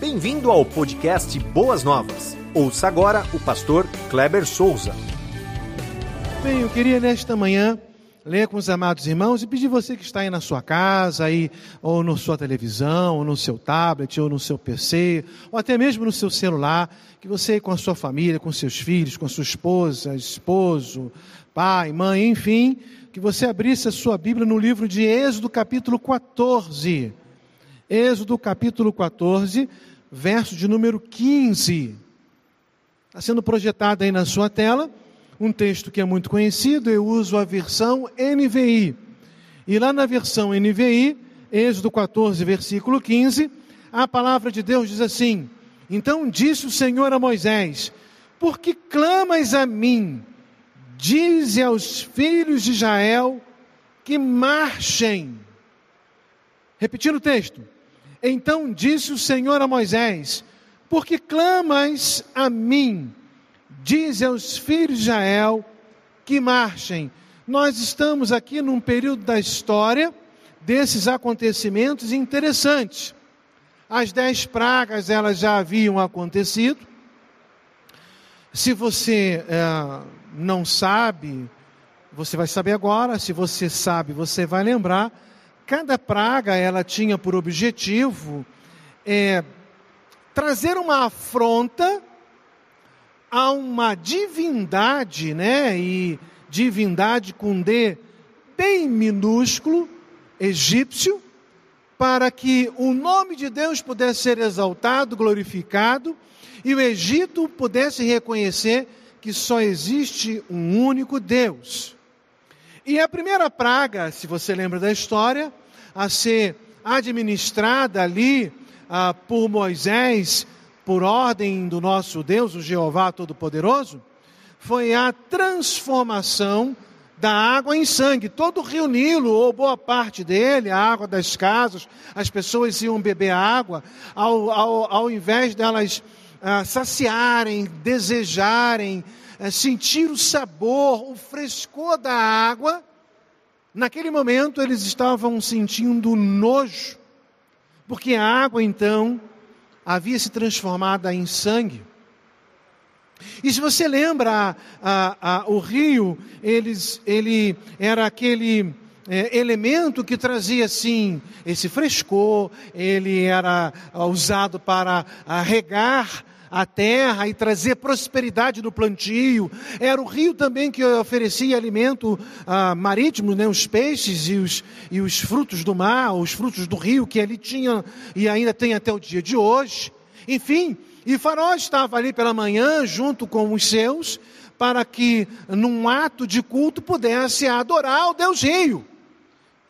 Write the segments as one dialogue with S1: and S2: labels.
S1: Bem-vindo ao podcast Boas Novas. Ouça agora o pastor Kleber Souza.
S2: Bem, eu queria nesta manhã ler com os amados irmãos e pedir você que está aí na sua casa, aí, ou na sua televisão, ou no seu tablet, ou no seu PC, ou até mesmo no seu celular, que você com a sua família, com seus filhos, com sua esposa, esposo, pai, mãe, enfim, que você abrisse a sua Bíblia no livro de Êxodo, capítulo 14. Êxodo, capítulo 14, verso de número 15. Está sendo projetado aí na sua tela um texto que é muito conhecido, eu uso a versão NVI. E lá na versão NVI, Êxodo 14, versículo 15, a palavra de Deus diz assim: Então disse o Senhor a Moisés: Por que clamas a mim? Dize aos filhos de Israel que marchem. Repetindo o texto. Então disse o Senhor a Moisés: Por que clamas a mim? Dize aos filhos de Israel que marchem. Nós estamos aqui num período da história desses acontecimentos interessantes. As dez pragas elas já haviam acontecido. Se você é, não sabe, você vai saber agora. Se você sabe, você vai lembrar. Cada praga ela tinha por objetivo é, trazer uma afronta a uma divindade, né? E divindade com D bem minúsculo, egípcio, para que o nome de Deus pudesse ser exaltado, glorificado, e o Egito pudesse reconhecer que só existe um único Deus. E a primeira praga, se você lembra da história, a ser administrada ali ah, por Moisés, por ordem do nosso Deus, o Jeová Todo-Poderoso, foi a transformação da água em sangue. Todo o rio Nilo, ou boa parte dele, a água das casas, as pessoas iam beber água, ao, ao, ao invés delas ah, saciarem, desejarem, ah, sentir o sabor, o frescor da água, naquele momento eles estavam sentindo nojo, porque a água então havia se transformado em sangue. E se você lembra, a, a, o rio, eles, ele era aquele é, elemento que trazia assim esse frescor, ele era usado para regar a terra e trazer prosperidade no plantio. Era o rio também que oferecia alimento ah, marítimo, né, os peixes e os, e os frutos do mar, os frutos do rio que ali tinha e ainda tem até o dia de hoje. Enfim, e Faraó estava ali pela manhã junto com os seus, para que num ato de culto pudesse adorar o Deus Rio.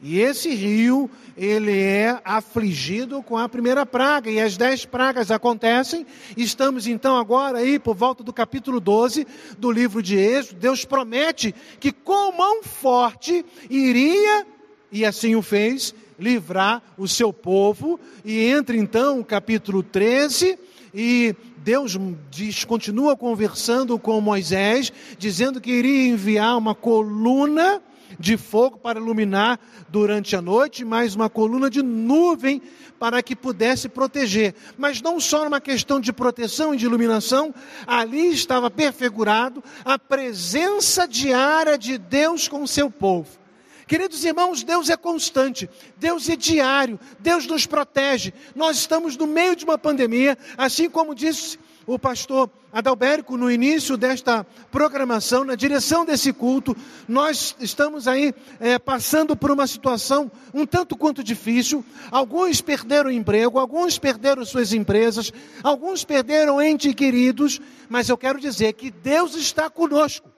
S2: E esse rio, ele é afligido com a primeira praga, e as dez pragas acontecem. Estamos então agora aí por volta do capítulo 12 do livro de Êxodo. Deus promete que com mão forte iria, e assim o fez, livrar o seu povo. E entra então o capítulo 13, e Deus diz, continua conversando com Moisés, dizendo que iria enviar uma coluna de fogo para iluminar durante a noite, mais uma coluna de nuvem para que pudesse proteger. Mas não só numa questão de proteção e de iluminação, ali estava perfigurado a presença diária de Deus com o seu povo. Queridos irmãos, Deus é constante, Deus é diário, Deus nos protege. Nós estamos no meio de uma pandemia, assim como disse o pastor Adalberico no início desta programação, na direção desse culto, nós estamos aí é, passando por uma situação um tanto quanto difícil. Alguns perderam emprego, alguns perderam suas empresas, alguns perderam entes queridos, mas eu quero dizer que Deus está conosco.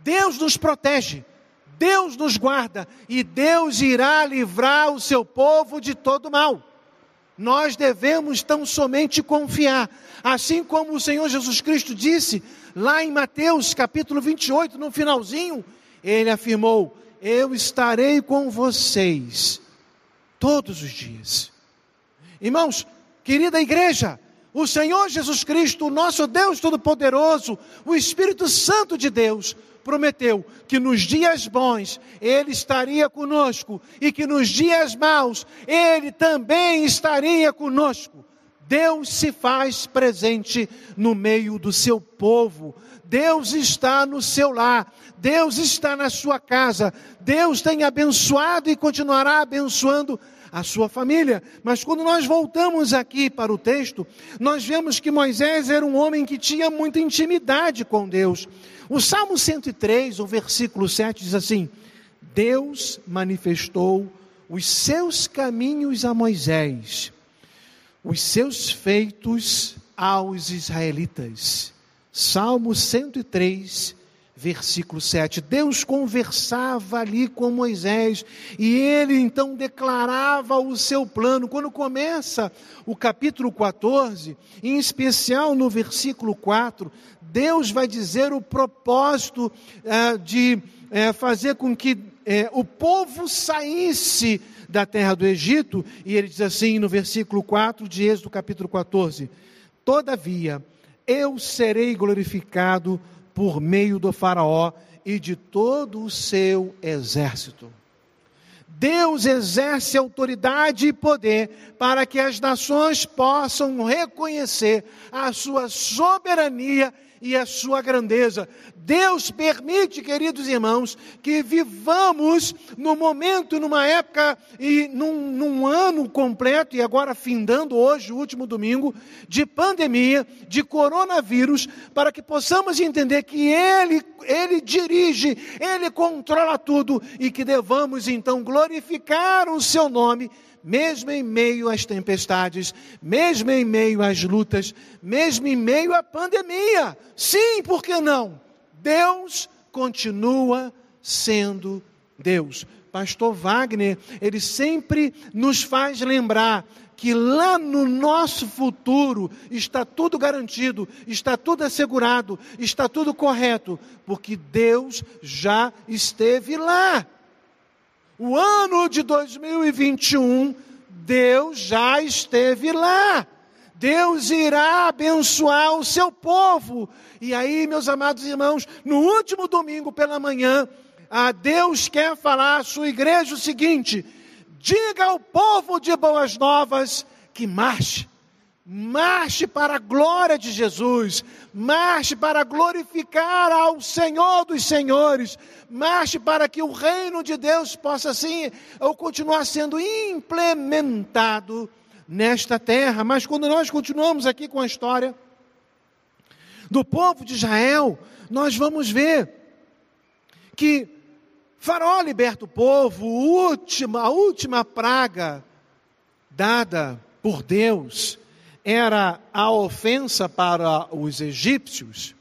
S2: Deus nos protege. Deus nos guarda e Deus irá livrar o seu povo de todo mal. Nós devemos tão somente confiar, assim como o Senhor Jesus Cristo disse lá em Mateus capítulo 28, no finalzinho, ele afirmou: Eu estarei com vocês todos os dias. Irmãos, querida igreja, o Senhor Jesus Cristo, o nosso Deus Todo-Poderoso, o Espírito Santo de Deus, prometeu que nos dias bons Ele estaria conosco e que nos dias maus Ele também estaria conosco. Deus se faz presente no meio do seu povo. Deus está no seu lar, Deus está na sua casa, Deus tem abençoado e continuará abençoando a sua família. Mas quando nós voltamos aqui para o texto, nós vemos que Moisés era um homem que tinha muita intimidade com Deus. O Salmo 103, o versículo 7 diz assim: Deus manifestou os seus caminhos a Moisés os seus feitos aos israelitas. Salmo 103, versículo 7. Deus conversava ali com Moisés e ele então declarava o seu plano. Quando começa o capítulo 14, em especial no versículo 4, Deus vai dizer o propósito eh, de eh, fazer com que eh, o povo saísse da terra do Egito, e ele diz assim no versículo 4 de Êxodo capítulo 14: Todavia, eu serei glorificado por meio do Faraó e de todo o seu exército. Deus exerce autoridade e poder para que as nações possam reconhecer a sua soberania e a sua grandeza. Deus permite, queridos irmãos, que vivamos no momento, numa época e num, num, ano completo, e agora findando hoje, o último domingo, de pandemia, de coronavírus, para que possamos entender que Ele, Ele dirige, Ele controla tudo e que devamos então glorificar o Seu nome mesmo em meio às tempestades, mesmo em meio às lutas, mesmo em meio à pandemia. Sim, por que não? Deus continua sendo Deus. Pastor Wagner, ele sempre nos faz lembrar que lá no nosso futuro está tudo garantido, está tudo assegurado, está tudo correto, porque Deus já esteve lá. O ano de 2021, Deus já esteve lá. Deus irá abençoar o seu povo. E aí, meus amados irmãos, no último domingo pela manhã, a Deus quer falar à sua igreja o seguinte: diga ao povo de boas novas que marche Marche para a glória de Jesus, marche para glorificar ao Senhor dos Senhores, marche para que o reino de Deus possa assim ou continuar sendo implementado nesta terra. Mas quando nós continuamos aqui com a história do povo de Israel, nós vamos ver que Faraó liberta o povo, última, a última praga dada por Deus era a ofensa para os egípcios,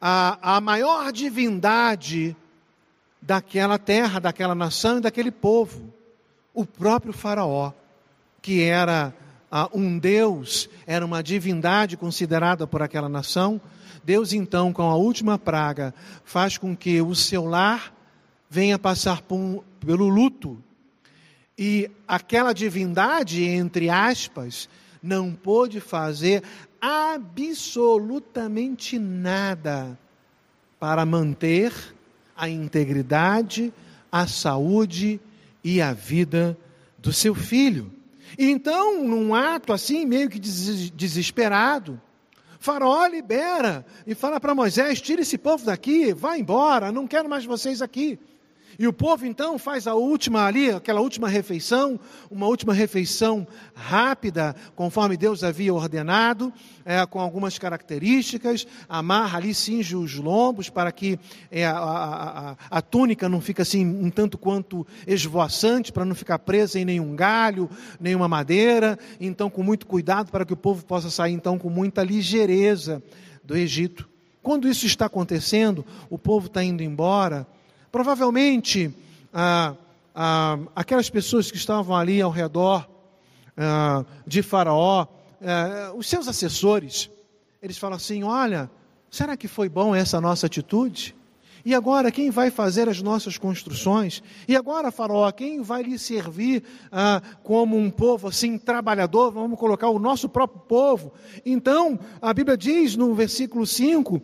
S2: a, a maior divindade daquela terra, daquela nação e daquele povo, o próprio Faraó, que era um deus, era uma divindade considerada por aquela nação. Deus, então, com a última praga, faz com que o seu lar venha passar por, pelo luto. E aquela divindade, entre aspas, não pôde fazer absolutamente nada para manter a integridade, a saúde e a vida do seu filho. Então, num ato assim, meio que desesperado, Faraó libera e fala para Moisés: tira esse povo daqui, vá embora, não quero mais vocês aqui. E o povo então faz a última ali, aquela última refeição, uma última refeição rápida, conforme Deus havia ordenado, é, com algumas características, amarra ali, cinge os lombos para que é, a, a, a, a, túnica não fique assim um tanto quanto esvoaçante, para não ficar presa em nenhum galho, nenhuma madeira. Então, com muito cuidado para que o povo possa sair então com muita ligeireza do Egito. Quando isso está acontecendo, o povo está indo embora Provavelmente, ah, ah, aquelas pessoas que estavam ali ao redor ah, de Faraó, eh, os seus assessores, eles falam assim: Olha, será que foi bom essa nossa atitude? E agora quem vai fazer as nossas construções? E agora, Faraó, quem vai lhe servir ah, como um povo assim trabalhador? Vamos colocar o nosso próprio povo. Então, a Bíblia diz no versículo 5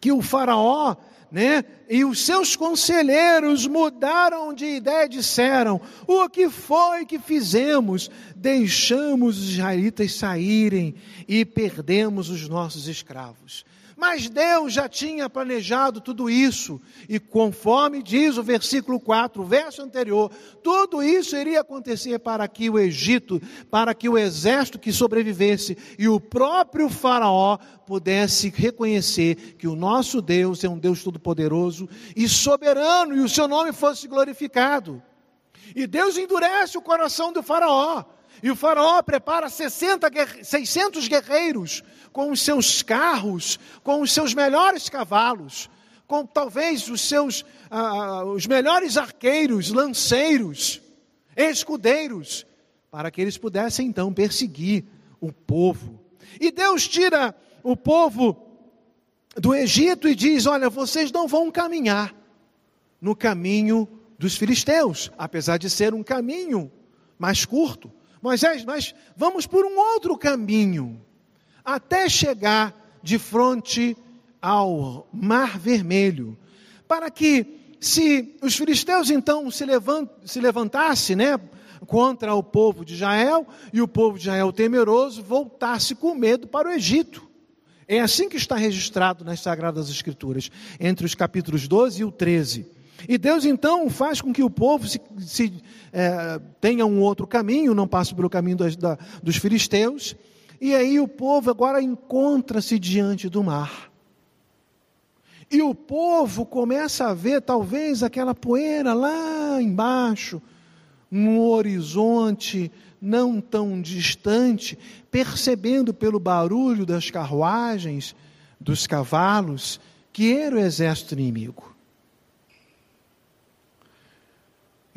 S2: que o Faraó né? E os seus conselheiros mudaram de ideia e disseram: O que foi que fizemos? Deixamos os israelitas saírem e perdemos os nossos escravos. Mas Deus já tinha planejado tudo isso, e conforme diz o versículo 4, o verso anterior, tudo isso iria acontecer para que o Egito, para que o exército que sobrevivesse e o próprio Faraó pudesse reconhecer que o nosso Deus é um Deus todo-poderoso e soberano, e o seu nome fosse glorificado. E Deus endurece o coração do Faraó. E o faraó prepara 60, 600 guerreiros com os seus carros, com os seus melhores cavalos, com talvez os seus ah, os melhores arqueiros, lanceiros, escudeiros, para que eles pudessem então perseguir o povo. E Deus tira o povo do Egito e diz: Olha, vocês não vão caminhar no caminho dos filisteus, apesar de ser um caminho mais curto. Moisés, mas vamos por um outro caminho, até chegar de frente ao Mar Vermelho, para que, se os filisteus então se, levant, se levantassem, né, contra o povo de Israel, e o povo de Israel temeroso voltasse com medo para o Egito. É assim que está registrado nas Sagradas Escrituras, entre os capítulos 12 e o 13. E Deus então faz com que o povo se, se é, tenha um outro caminho, não passe pelo caminho da, dos filisteus, e aí o povo agora encontra-se diante do mar. E o povo começa a ver talvez aquela poeira lá embaixo, no horizonte não tão distante, percebendo pelo barulho das carruagens, dos cavalos, que era o exército inimigo.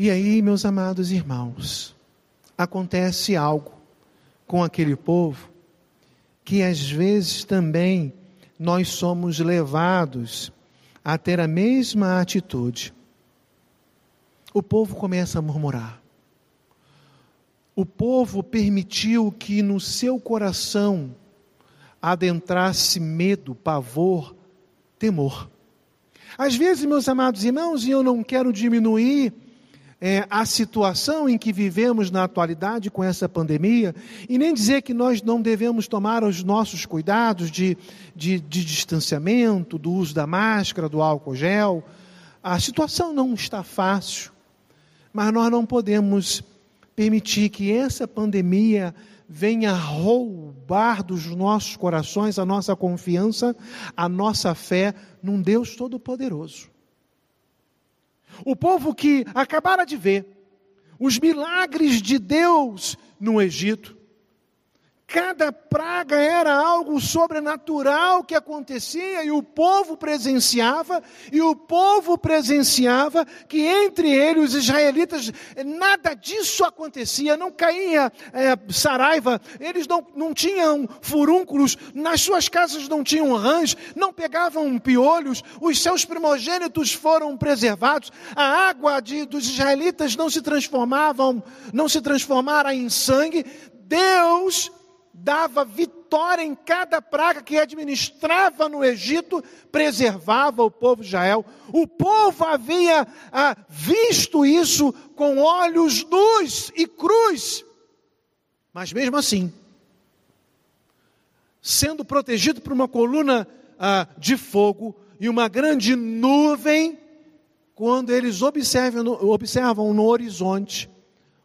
S2: E aí, meus amados irmãos, acontece algo com aquele povo que às vezes também nós somos levados a ter a mesma atitude. O povo começa a murmurar. O povo permitiu que no seu coração adentrasse medo, pavor, temor. Às vezes, meus amados irmãos, e eu não quero diminuir é, a situação em que vivemos na atualidade com essa pandemia, e nem dizer que nós não devemos tomar os nossos cuidados de, de, de distanciamento, do uso da máscara, do álcool gel. A situação não está fácil, mas nós não podemos permitir que essa pandemia venha roubar dos nossos corações a nossa confiança, a nossa fé num Deus Todo-Poderoso. O povo que acabara de ver os milagres de Deus no Egito, Cada praga era algo sobrenatural que acontecia e o povo presenciava, e o povo presenciava que entre eles, os israelitas, nada disso acontecia, não caía é, saraiva, eles não, não tinham furúnculos, nas suas casas não tinham rãs, não pegavam piolhos, os seus primogênitos foram preservados, a água de, dos israelitas não se transformavam, não se transformara em sangue, Deus dava vitória em cada praga que administrava no Egito, preservava o povo de Israel. O povo havia ah, visto isso com olhos nus e cruz. Mas mesmo assim, sendo protegido por uma coluna ah, de fogo e uma grande nuvem, quando eles observam observam no horizonte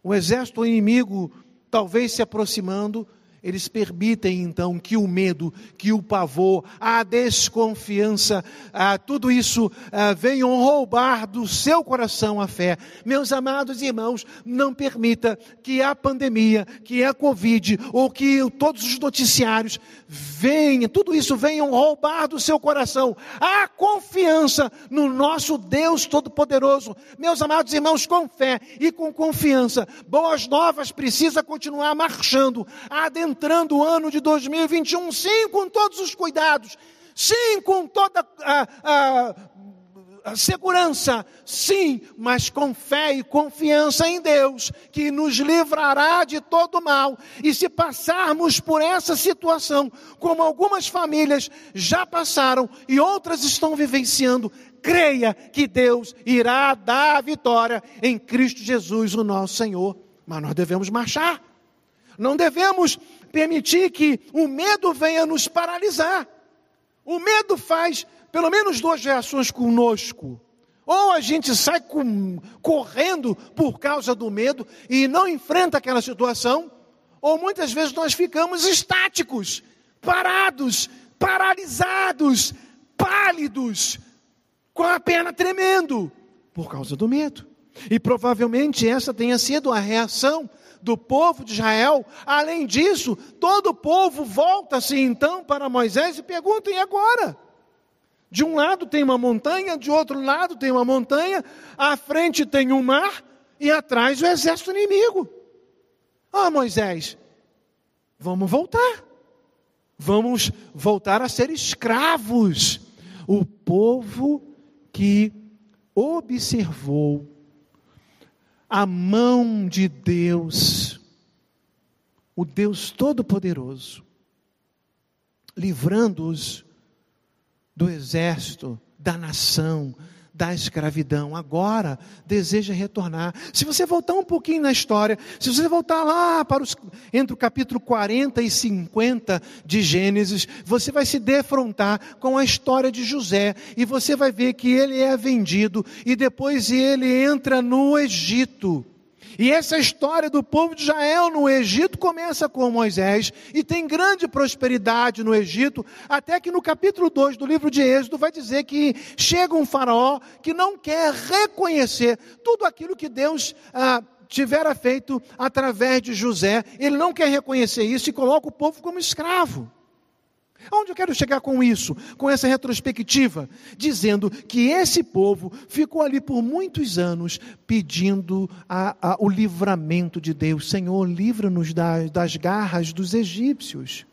S2: o exército inimigo talvez se aproximando, eles permitem então que o medo, que o pavor, a desconfiança, a, tudo isso a, venham roubar do seu coração a fé. Meus amados irmãos, não permita que a pandemia, que a Covid, ou que todos os noticiários venham, tudo isso venham roubar do seu coração a confiança no nosso Deus Todo-Poderoso. Meus amados irmãos, com fé e com confiança, Boas Novas precisa continuar marchando, adentrando entrando o ano de 2021, sim, com todos os cuidados, sim, com toda a, a, segurança, sim, mas com fé e confiança em Deus, que nos livrará de todo mal. E se passarmos por essa situação, como algumas famílias já passaram e outras estão vivenciando, creia que Deus irá dar a vitória em Cristo Jesus, o nosso Senhor. Mas nós devemos marchar. Não devemos permitir que o medo venha nos paralisar. O medo faz pelo menos duas reações conosco. Ou a gente sai com, correndo por causa do medo e não enfrenta aquela situação, ou muitas vezes nós ficamos estáticos, parados, paralisados, pálidos, com a perna tremendo, por causa do medo. E provavelmente essa tenha sido a reação do povo de Israel. Além disso, todo o povo volta-se então para Moisés e pergunta: e agora? De um lado tem uma montanha, de outro lado tem uma montanha, à frente tem um mar e atrás o exército inimigo. Ah, Moisés, vamos voltar. Vamos voltar a ser escravos. O povo que observou a mão de Deus, o Deus Todo-Poderoso, livrando-os do exército, da nação, da escravidão. Agora deseja retornar. Se você voltar um pouquinho na história, se você voltar lá para os, entre o capítulo 40 e 50 de Gênesis, você vai se defrontar com a história de José e você vai ver que ele é vendido e depois ele entra no Egito. E essa história do povo de Israel no Egito começa com Moisés e tem grande prosperidade no Egito, até que no capítulo 2 do livro de Êxodo vai dizer que chega um faraó que não quer reconhecer tudo aquilo que Deus ah, tivera feito através de José, ele não quer reconhecer isso e coloca o povo como escravo. Aonde eu quero chegar com isso, com essa retrospectiva? Dizendo que esse povo ficou ali por muitos anos pedindo a, a, o livramento de Deus. Senhor, livra-nos das, das garras dos egípcios.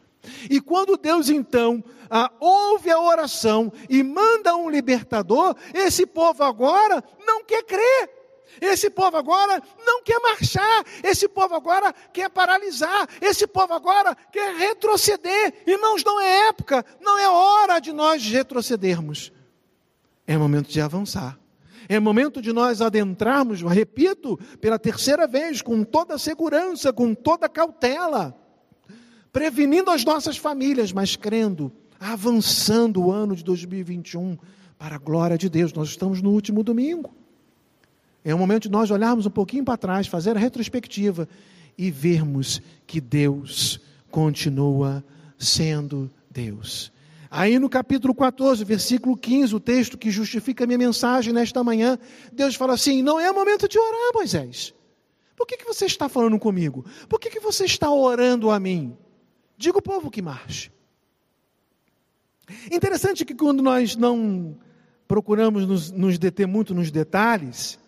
S2: E quando Deus então ah, ouve a oração e manda um libertador, esse povo agora não quer crer. Esse povo agora não quer marchar, esse povo agora quer paralisar, esse povo agora quer retroceder. Irmãos, não é época, não é hora de nós retrocedermos. É momento de avançar. É momento de nós adentrarmos, repito, pela terceira vez, com toda segurança, com toda cautela, prevenindo as nossas famílias, mas crendo, avançando o ano de 2021 para a glória de Deus. Nós estamos no último domingo. É o momento de nós olharmos um pouquinho para trás, fazer a retrospectiva e vermos que Deus continua sendo Deus. Aí no capítulo 14, versículo 15, o texto que justifica a minha mensagem nesta manhã, Deus fala assim: não é momento de orar, Moisés. Por que, que você está falando comigo? Por que, que você está orando a mim? Diga o povo que marche. Interessante que quando nós não procuramos nos, nos deter muito nos detalhes,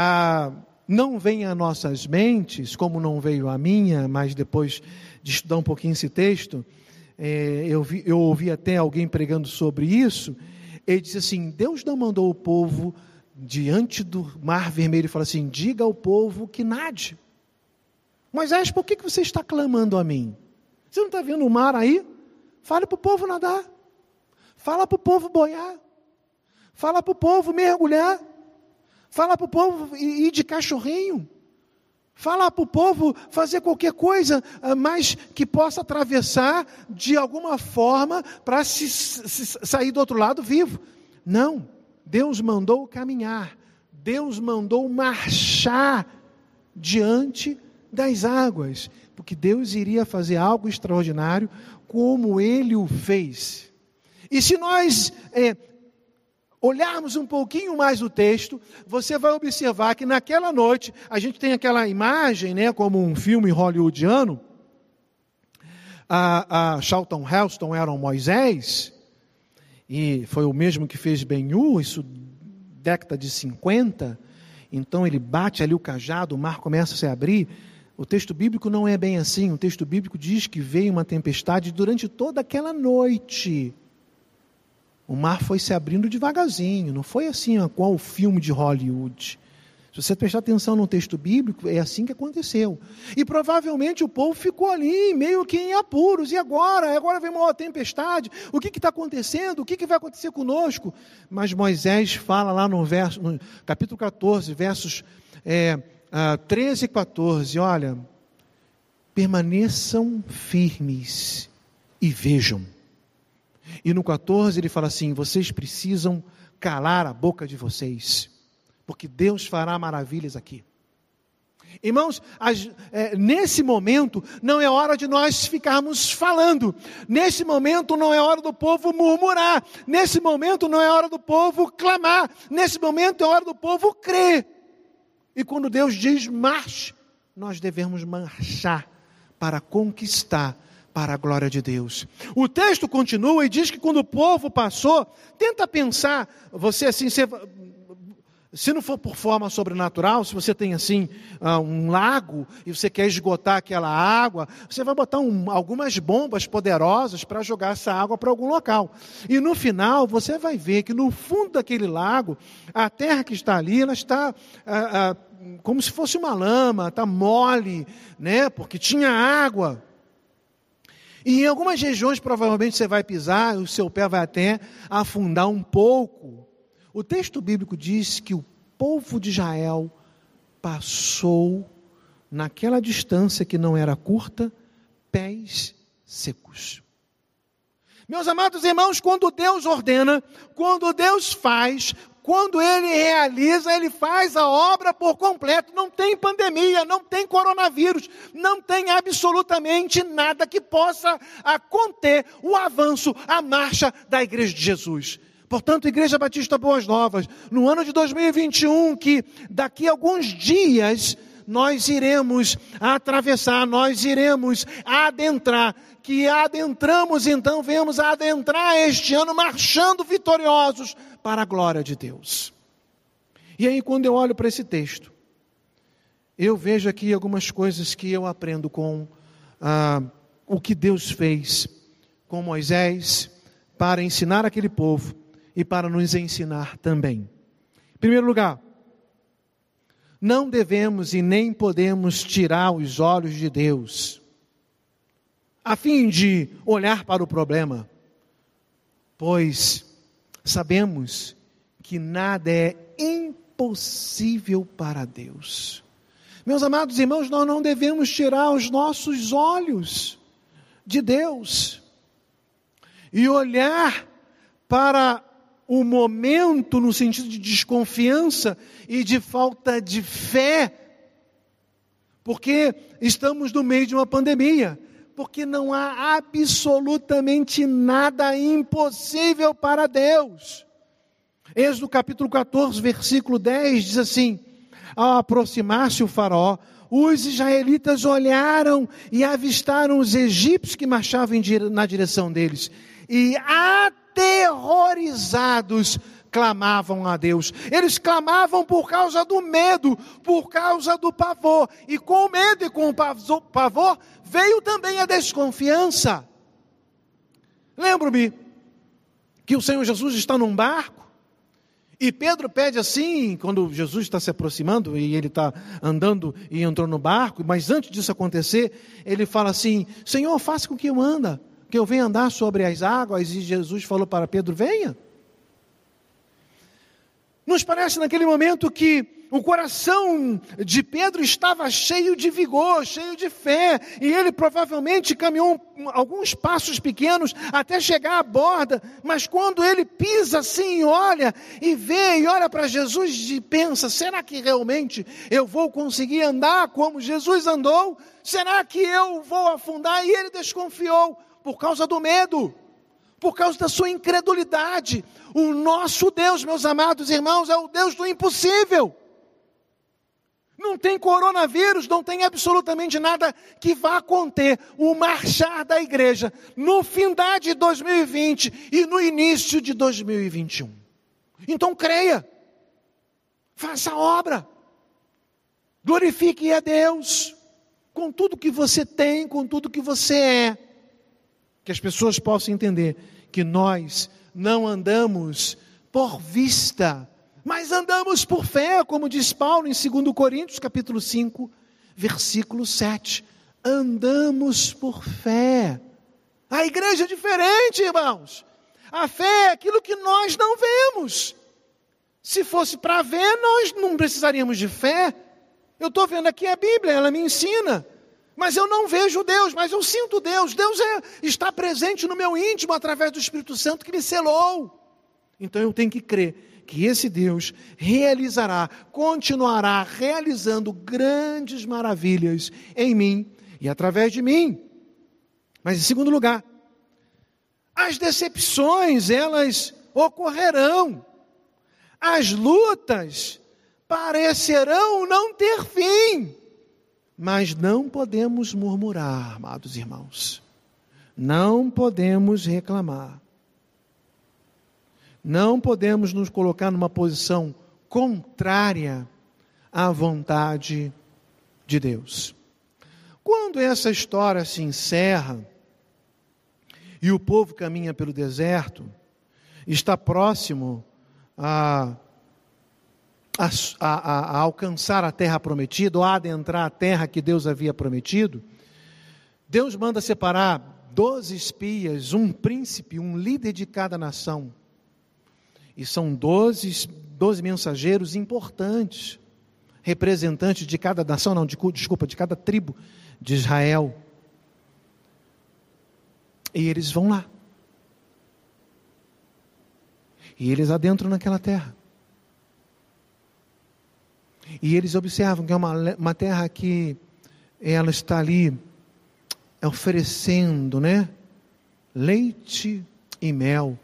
S2: a, não vem a nossas mentes, como não veio a minha, mas depois de estudar um pouquinho esse texto, é, eu, vi, eu ouvi até alguém pregando sobre isso. Ele disse assim: Deus não mandou o povo diante do mar vermelho e falou assim: diga ao povo que nade. Moisés, por que, que você está clamando a mim? Você não está vendo o mar aí? Fale para o povo nadar. Fala para o povo boiar. Fala para o povo mergulhar. Fala para o povo ir de cachorrinho. Fala para o povo fazer qualquer coisa, ah, mas que possa atravessar de alguma forma para se, se, sair do outro lado vivo. Não, Deus mandou caminhar, Deus mandou marchar diante das águas, porque Deus iria fazer algo extraordinário, como Ele o fez. E se nós é, olharmos um pouquinho mais o texto, você vai observar que naquela noite, a gente tem aquela imagem, né, como um filme hollywoodiano, a, a Charlton Heston era um Moisés, e foi o mesmo que fez Ben-Hur, isso década de 50, então ele bate ali o cajado, o mar começa a se abrir, o texto bíblico não é bem assim, o texto bíblico diz que veio uma tempestade durante toda aquela noite, O mar foi se abrindo devagarzinho, não foi assim ó, qual o filme de Hollywood. Se você prestar atenção no texto bíblico, é assim que aconteceu. E provavelmente o povo ficou ali, meio que em apuros. E agora? Agora vem uma tempestade. O que está acontecendo? O que, que, vai acontecer conosco? Mas Moisés fala lá no, verso, no capítulo 14, versos é, 13 e 14: olha, permaneçam firmes e vejam. E no 14 ele fala assim: vocês precisam calar a boca de vocês porque Deus fará maravilhas aqui. Irmãos, as, é, nesse momento não é hora de nós ficarmos falando, nesse momento não é hora do povo murmurar, nesse momento não é hora do povo clamar, nesse momento é hora do povo crer. E quando Deus diz marche, nós devemos marchar para conquistar para a glória de Deus. O texto continua e diz que quando o povo passou, tenta pensar, você assim, você, se não for por forma sobrenatural, se você tem assim ah, um lago e você quer esgotar aquela água, você vai botar um, algumas bombas poderosas para jogar essa água para algum local. E no final você vai ver que no fundo daquele lago, a terra que está ali, ela está ah, ah, como se fosse uma lama, está mole, né? Porque tinha água. E em algumas regiões provavelmente você vai pisar, o seu pé vai até afundar um pouco. O texto bíblico diz que o povo de Israel passou, naquela distância que não era curta, pés secos. Meus amados irmãos, quando Deus ordena, quando Deus faz, quando Ele realiza, Ele faz a obra por completo. Não tem pandemia, não tem coronavírus, não tem absolutamente nada que possa conter o avanço, a marcha da Igreja de Jesus. Portanto, Igreja Batista Boas Novas, no ano de 2021, que daqui a alguns dias nós iremos atravessar, nós iremos adentrar, que adentramos então, vemos adentrar este ano marchando vitoriosos para a glória de Deus. E aí, quando eu olho para esse texto, eu vejo aqui algumas coisas que eu aprendo com ah, o que Deus fez com Moisés para ensinar aquele povo e para nos ensinar também. Em primeiro lugar, não devemos e nem podemos tirar os olhos de Deus, a fim de olhar para o problema, pois sabemos que nada é impossível para Deus. Meus amados irmãos, nós não devemos tirar os nossos olhos de Deus e olhar para o momento no sentido de desconfiança e de falta de fé, porque estamos no meio de uma pandemia, porque não há absolutamente nada impossível para Deus. Êxodo capítulo 14, versículo 10 diz assim: Ao aproximar-se o faraó, os israelitas olharam e avistaram os egípcios que marchavam na direção deles. E aterrorizados, clamavam a Deus. Eles clamavam por causa do medo, por causa do pavor. E com o medo e com o pavor veio também a desconfiança. Lembro-me que o Senhor Jesus está num barco. E Pedro pede assim, quando Jesus está se aproximando e ele está andando e entrou no barco, mas antes disso acontecer, ele fala assim: Senhor, faça com que eu anda que eu venha andar sobre as águas, e Jesus falou para Pedro: venha. Nos parece naquele momento que o coração de Pedro estava cheio de vigor, cheio de fé, e ele provavelmente caminhou alguns passos pequenos até chegar à borda, mas quando ele pisa assim, olha e vê e olha para Jesus e pensa: será que realmente eu vou conseguir andar como Jesus andou? Será que eu vou afundar? E ele desconfiou por causa do medo, por causa da sua incredulidade. O nosso Deus, meus amados irmãos, é o Deus do impossível. Não tem coronavírus, não tem absolutamente nada que vá conter o marchar da igreja no findar de 2020 e no início de 2021. Então creia, faça a obra, glorifique a Deus com tudo que você tem, com tudo que você é que as pessoas possam entender que nós não andamos por vista, mas andamos por fé, como diz Paulo em 2 Coríntios, capítulo 5, versículo 7. Andamos por fé. A igreja é diferente, irmãos. A fé é aquilo que nós não vemos. Se fosse para ver, nós não precisaríamos de fé. Eu estou vendo aqui a Bíblia, ela me ensina. Mas eu não vejo Deus, mas eu sinto Deus. Deus é, está presente no meu íntimo através do Espírito Santo que me selou. Então eu tenho que crer que esse Deus realizará, continuará realizando grandes maravilhas em mim e através de mim. Mas em segundo lugar, as decepções, elas ocorrerão. As lutas parecerão não ter fim. Mas não podemos murmurar, amados irmãos. Não podemos reclamar. Não podemos nos colocar numa posição contrária à vontade de Deus. Quando essa história se encerra e o povo caminha pelo deserto, está próximo a a, a, a, alcançar a terra prometida, ou a adentrar a terra que Deus havia prometido, Deus manda separar doze espias, um príncipe, um líder de cada nação. E são doze, doze mensageiros importantes, representantes de cada nação, não, de, desculpa, de cada tribo de Israel. E eles vão lá. E eles adentram naquela terra. E eles observam que é uma, uma terra que ela está ali oferecendo, né? Leite e mel.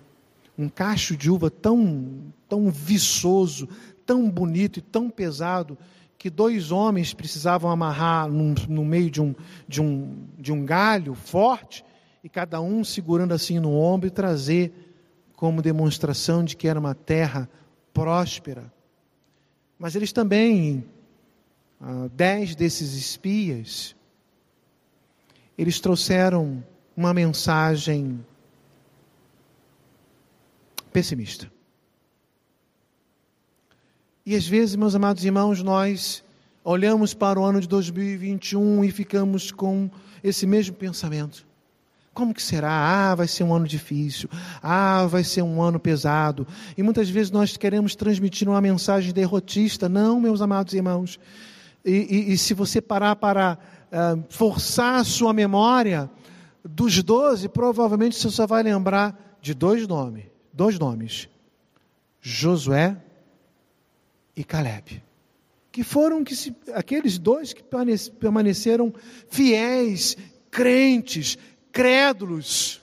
S2: Um cacho de uva tão, tão viçoso, tão bonito e tão pesado, que dois homens precisavam amarrar num, no meio de um, de, um, de um galho forte, e cada um segurando assim no ombro e trazer como demonstração de que era uma terra próspera. Mas eles também, ah, dez desses espias, eles trouxeram uma mensagem pessimista. E às vezes, meus amados irmãos, nós olhamos para o ano de 2021 e ficamos com esse mesmo pensamento. Como que será? Ah, vai ser um ano difícil. Ah, vai ser um ano pesado. E muitas vezes nós queremos transmitir uma mensagem derrotista. Não, meus amados irmãos. E, e, e se você parar para uh, forçar a sua memória, dos doze, provavelmente você só vai lembrar de dois nomes. Dois nomes. Josué e Caleb. Que foram que se, aqueles dois que permaneceram fiéis, crentes, crédulos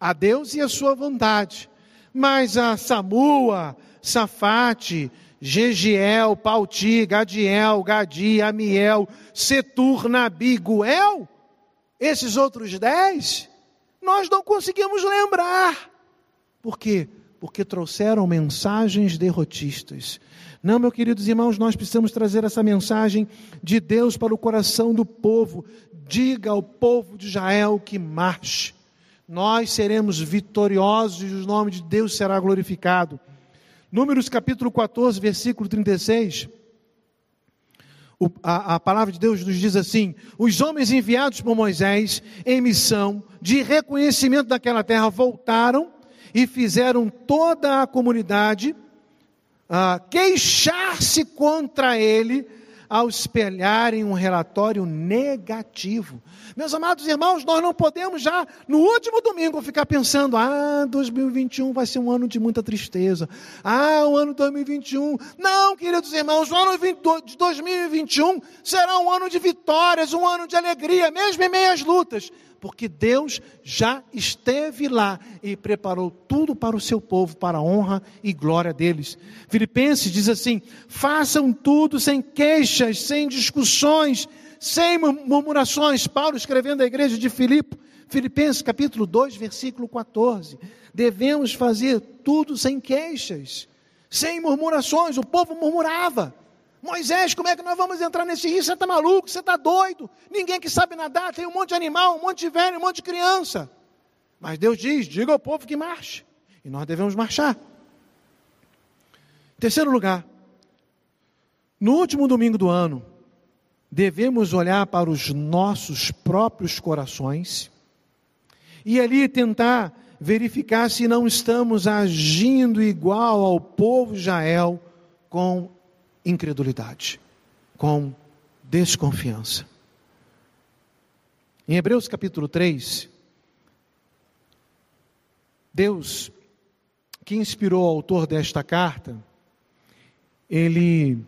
S2: a Deus e a sua vontade. Mas a Samua, Safate, Jegiel, Pauti, Gadiel, Gadi, Amiel, Setur, Nabi, Guel, esses outros dez, nós não conseguimos lembrar. Por quê? Porque trouxeram mensagens derrotistas. Não, meus queridos irmãos, nós precisamos trazer essa mensagem de Deus para o coração do povo, diga ao povo de Israel que marche. Nós seremos vitoriosos e o nome de Deus será glorificado. Números capítulo 14, versículo 36. O, a, a, palavra de Deus nos diz assim: os homens enviados por Moisés em missão de reconhecimento daquela terra voltaram e fizeram toda a comunidade ah, queixar-se contra ele ao espelharem um relatório negativo. Meus amados irmãos, nós não podemos já no último domingo ficar pensando: ah, 2021 vai ser um ano de muita tristeza. Ah, o ano 2021. Não, queridos irmãos, o ano de 2021 será um ano de vitórias, um ano de alegria, mesmo em meio às lutas porque Deus já esteve lá e preparou tudo para o seu povo, para a honra e glória deles. Filipenses diz assim: façam tudo sem queixas, sem discussões, sem murmurações. Paulo escrevendo à igreja de Filipe, Filipenses capítulo 2, versículo 14. Devemos fazer tudo sem queixas, sem murmurações. O povo murmurava. Moisés, como é que nós vamos entrar nesse rio? Você está maluco? Você está doido? Ninguém que sabe nadar, tem um monte de animal, um monte de velho, um monte de criança. Mas Deus diz: diga ao povo que marche. E nós devemos marchar. Terceiro lugar, no último domingo do ano, devemos olhar para os nossos próprios corações e ali tentar verificar se não estamos agindo igual ao povo Israel com incredulidade, com desconfiança. Em Hebreus capítulo 3, Deus, que inspirou o autor desta carta, ele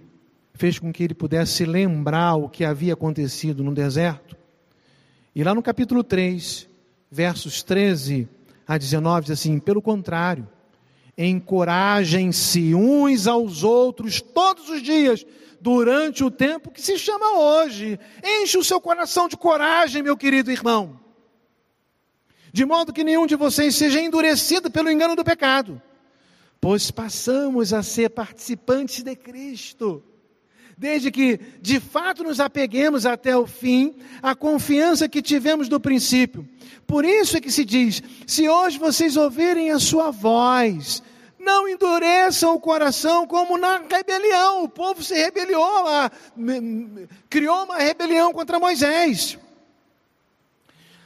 S2: fez com que ele pudesse lembrar o que havia acontecido no deserto. E lá no capítulo 3, versos 13 a 19, diz assim: pelo contrário, encorajem-se uns aos outros todos os dias, durante o tempo que se chama hoje. Enche o seu coração de coragem, meu querido irmão. De modo que nenhum de vocês seja endurecido pelo engano do pecado, pois passamos a ser participantes de Cristo desde que de fato nos apeguemos até o fim, a confiança que tivemos do princípio. Por isso é que se diz: se hoje vocês ouvirem a sua voz, não endureçam o coração como na rebelião. O povo se rebeliou lá, criou uma rebelião contra Moisés.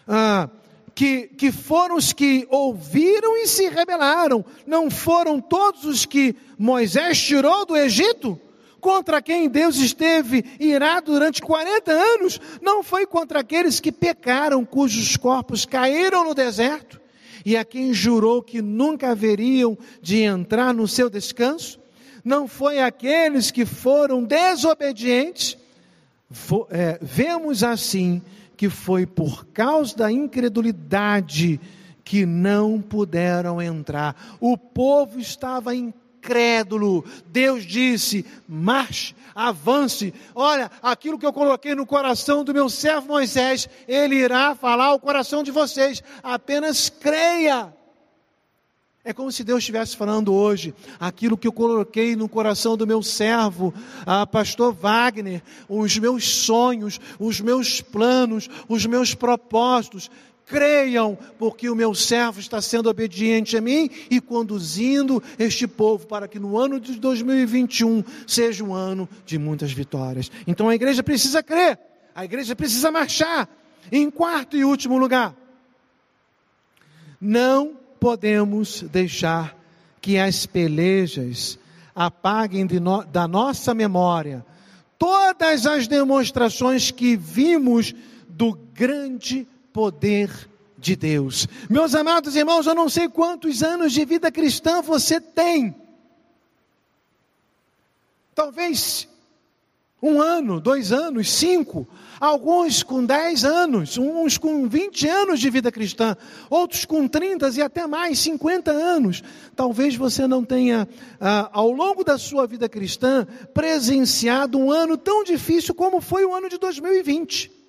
S2: Ah, que, que foram os que ouviram e se rebelaram, não foram todos os que Moisés tirou do Egito? Contra quem Deus esteve irado durante 40 anos, não foi contra aqueles que pecaram, cujos corpos caíram no deserto, e a quem jurou que nunca haveriam de entrar no seu descanso, não foi aqueles que foram desobedientes. É, vemos assim que foi por causa da incredulidade que não puderam entrar. O povo estava em incrédulo. Deus disse: marche, avance. Olha, aquilo que eu coloquei no coração do meu servo Moisés, ele irá falar ao coração de vocês. Apenas creia. É como se Deus estivesse falando hoje, aquilo que eu coloquei no coração do meu servo, a pastor Wagner, os meus sonhos, os meus planos, os meus propósitos, Creiam, porque o meu servo está sendo obediente a mim e conduzindo este povo para que no ano de 2021 seja um ano de muitas vitórias. Então a igreja precisa crer, a igreja precisa marchar. Em quarto e último lugar, não podemos deixar que as pelejas apaguem no, da nossa memória todas as demonstrações que vimos do grande poder de Deus. Meus amados irmãos, eu não sei quantos anos de vida cristã você tem. Talvez um ano, dois anos, cinco, alguns com dez anos, uns com vinte anos de vida cristã, outros com trinta e até mais, cinquenta anos. Talvez você não tenha, ah, ao longo da sua vida cristã, presenciado um ano tão difícil como foi o ano de 2020.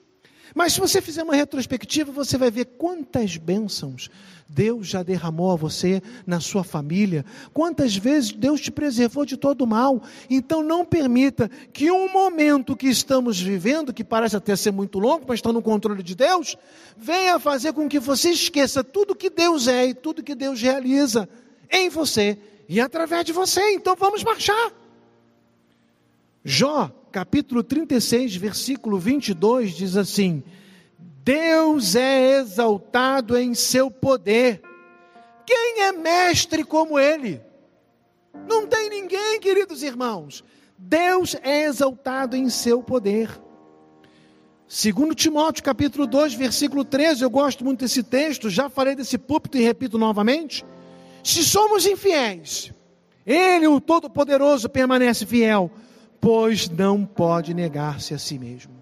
S2: Mas se você fizer uma retrospectiva, você vai ver quantas bênçãos Deus já derramou a você, na sua família, quantas vezes Deus te preservou de todo mal. Então não permita que um momento que estamos vivendo, que parece até ser muito longo, mas está no controle de Deus, venha fazer com que você esqueça tudo que Deus é e tudo que Deus realiza em você e através de você. Então vamos marchar. Jó capítulo 36, versículo 22 diz assim: Deus é exaltado em seu poder. Quem é mestre como ele? Não tem ninguém, queridos irmãos. Deus é exaltado em seu poder. Segundo Timóteo, capítulo 2, versículo 13, eu gosto muito desse texto, já falei desse púlpito e repito novamente. Se somos infiéis, ele, o Todo-Poderoso, permanece fiel, pois não pode negar-se a si mesmo.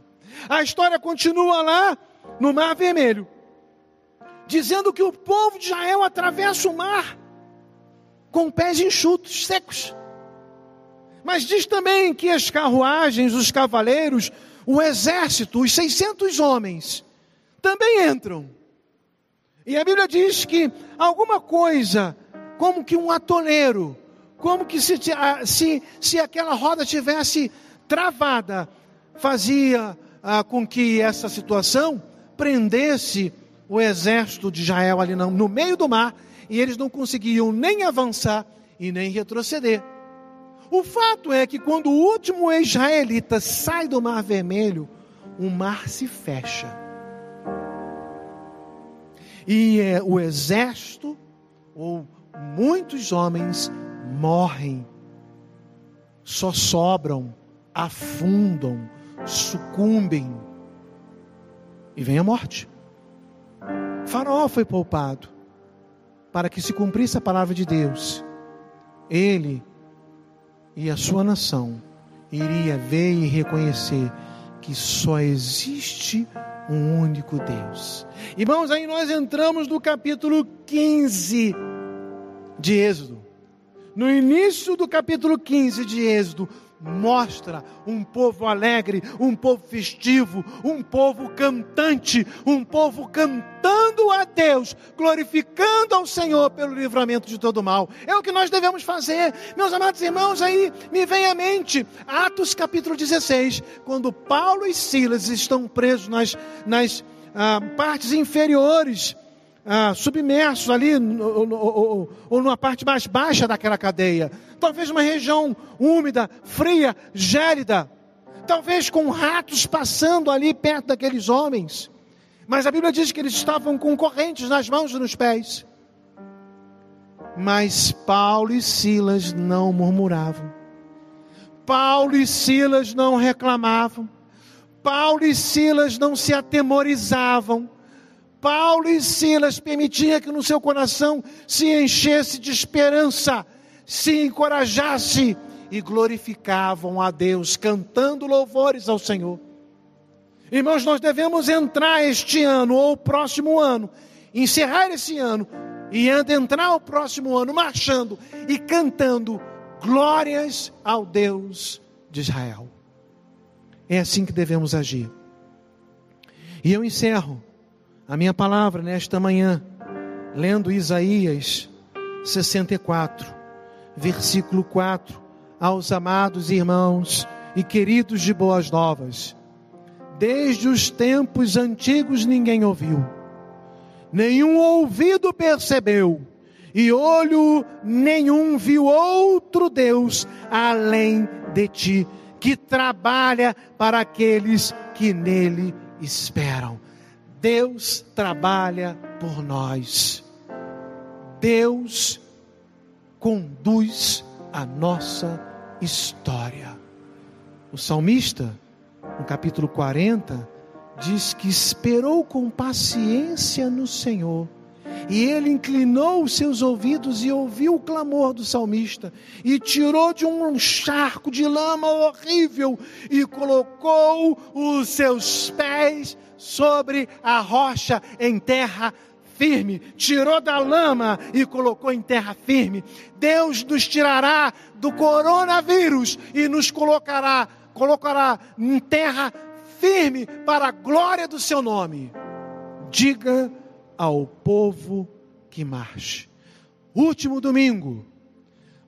S2: A história continua lá no Mar Vermelho, dizendo que o povo de Israel atravessa o mar com pés enxutos, secos. Mas diz também que as carruagens, os cavaleiros, o exército, os 600 homens, também entram. E a Bíblia diz que alguma coisa, como que um atoleiro, como que se, se, se aquela roda tivesse travada, fazia ah, com que essa situação prendesse o exército de Israel ali no, no meio do mar e eles não conseguiam nem avançar e nem retroceder. O fato é que quando o último israelita sai do Mar Vermelho, o mar se fecha. E é, o exército, ou muitos homens, morrem, só sobram, afundam, sucumbem, e vem a morte. Faraó foi poupado para que se cumprisse a palavra de Deus. Ele e a sua nação iria ver e reconhecer que só existe um único Deus. Irmãos, aí nós entramos no capítulo 15 de Êxodo. No início do capítulo 15 de Êxodo, mostra um povo alegre, um povo festivo, um povo cantante, um povo cantando a Deus, glorificando ao Senhor pelo livramento de todo mal. É o que nós devemos fazer. Meus amados irmãos, aí me vem à mente Atos capítulo 16, quando Paulo e Silas estão presos nas, nas ah, partes inferiores ah, submersos ali, ou, ou, numa parte mais baixa daquela cadeia. Talvez uma região úmida, fria, gélida. Talvez com ratos passando ali perto daqueles homens. Mas a Bíblia diz que eles estavam com correntes nas mãos e nos pés. Mas Paulo e Silas não murmuravam. Paulo e Silas não reclamavam. Paulo e Silas não se atemorizavam. Paulo e Silas permitiam que no seu coração se enchesse de esperança, se encorajasse e glorificavam a Deus, cantando louvores ao Senhor. Irmãos, nós devemos entrar este ano ou o próximo ano, encerrar esse ano e adentrar o próximo ano marchando e cantando glórias ao Deus de Israel. É assim que devemos agir. E eu encerro a minha palavra nesta manhã, lendo Isaías 64, versículo 4, aos amados irmãos e queridos de boas novas. Desde os tempos antigos ninguém ouviu, nenhum ouvido percebeu, e olho nenhum viu outro Deus além de ti, que trabalha para aqueles que nele esperam. Deus trabalha por nós. Deus conduz a nossa história. O salmista, no capítulo 40, diz que esperou com paciência no Senhor. E ele inclinou os seus ouvidos e ouviu o clamor do salmista, e tirou de um charco de lama horrível, e colocou os seus pés sobre a rocha em terra firme, tirou da lama e colocou em terra firme. Deus nos tirará do coronavírus e nos colocará, colocará em terra firme para a glória do seu nome. Diga ao povo que marche. Último domingo,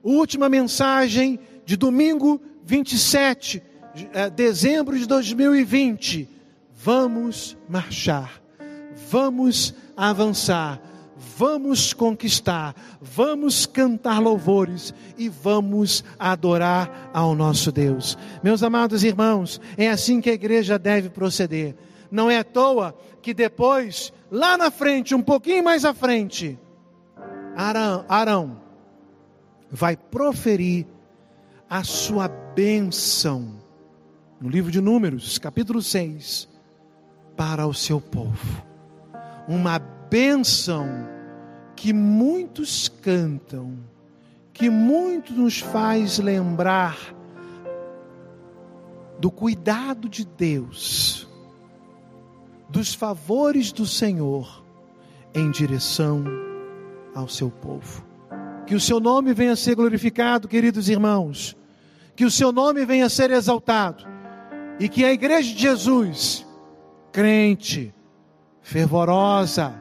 S2: última mensagem de domingo 27 de eh, dezembro de 2020 Vamos marchar, vamos avançar, vamos conquistar, vamos cantar louvores e vamos adorar ao nosso Deus. Meus amados irmãos, é assim que a igreja deve proceder. Não é à toa que depois, lá na frente, um pouquinho mais à frente, Arão, Arão vai proferir a sua bênção. No livro de Números, capítulo 6 para o seu povo. Uma bênção que muitos cantam, que muito nos faz lembrar do cuidado de Deus, dos favores do Senhor em direção ao seu povo. Que o seu nome venha a ser glorificado, queridos irmãos. Que o seu nome venha a ser exaltado. E que a igreja de Jesus crente, fervorosa,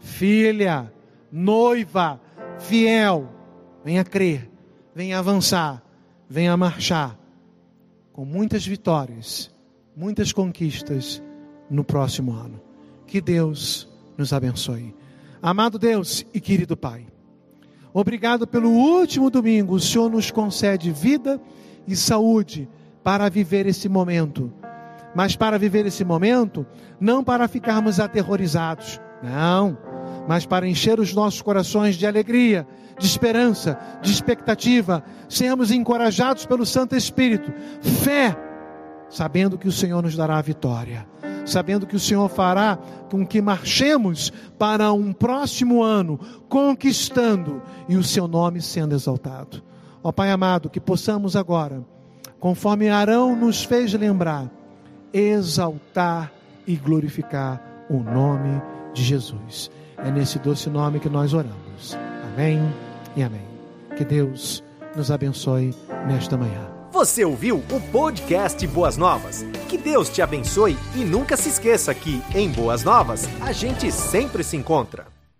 S2: filha, noiva, fiel, venha crer, venha avançar, venha marchar com muitas vitórias, muitas conquistas no próximo ano. Que Deus nos abençoe. Amado Deus e querido Pai, obrigado pelo último domingo. O Senhor nos concede vida e saúde para viver esse momento. Mas para viver esse momento, não para ficarmos aterrorizados, não, mas para encher os nossos corações de alegria, de esperança, de expectativa, sermos encorajados pelo Santo Espírito, fé, sabendo que o Senhor nos dará a vitória. Sabendo que o Senhor fará com que marchemos para um próximo ano, conquistando e o seu nome sendo exaltado. Ó Pai amado, que possamos agora, conforme Arão nos fez lembrar, exaltar e glorificar o nome de Jesus. É nesse doce nome que nós oramos. Amém e amém. Que Deus nos abençoe nesta manhã.
S1: Você ouviu o podcast Boas Novas? Que Deus te abençoe e nunca se esqueça que, em Boas Novas, a gente sempre se encontra.